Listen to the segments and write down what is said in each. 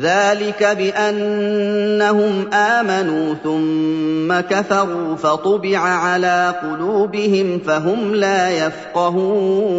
ذلك بأنهم آمنوا ثم كفروا فطبع على قلوبهم فهم لا يفقهون.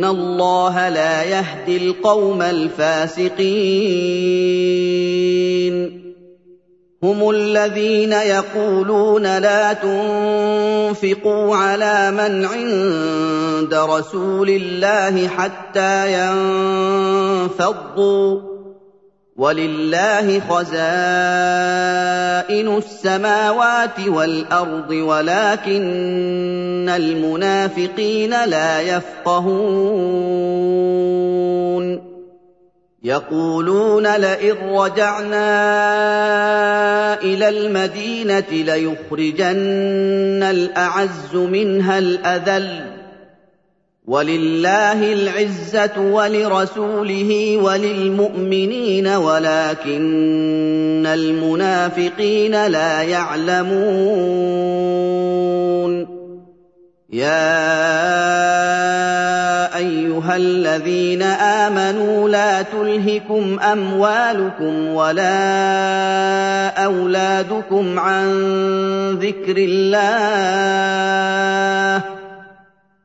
ان الله لا يهدي القوم الفاسقين هم الذين يقولون لا تنفقوا على من عند رسول الله حتى ينفضوا ولله خزائن السماوات والارض ولكن المنافقين لا يفقهون يقولون لئن رجعنا إلى المدينة ليخرجن الاعز منها الاذل ولله العزة ولرسوله وللمؤمنين ولكن المنافقين لا يعلمون. يا أيها الذين آمنوا لا تلهكم أموالكم ولا أولادكم عن ذكر الله.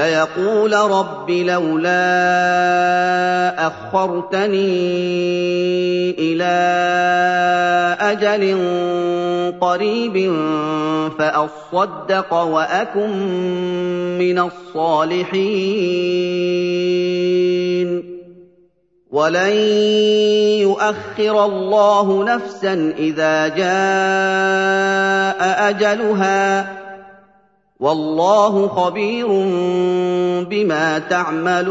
فيقول رب لولا أخرتني إلى أجل قريب فأصدق وأكن من الصالحين. ولن يؤخر الله نفسا إذا جاء أجلها والله خبير بما تعملون.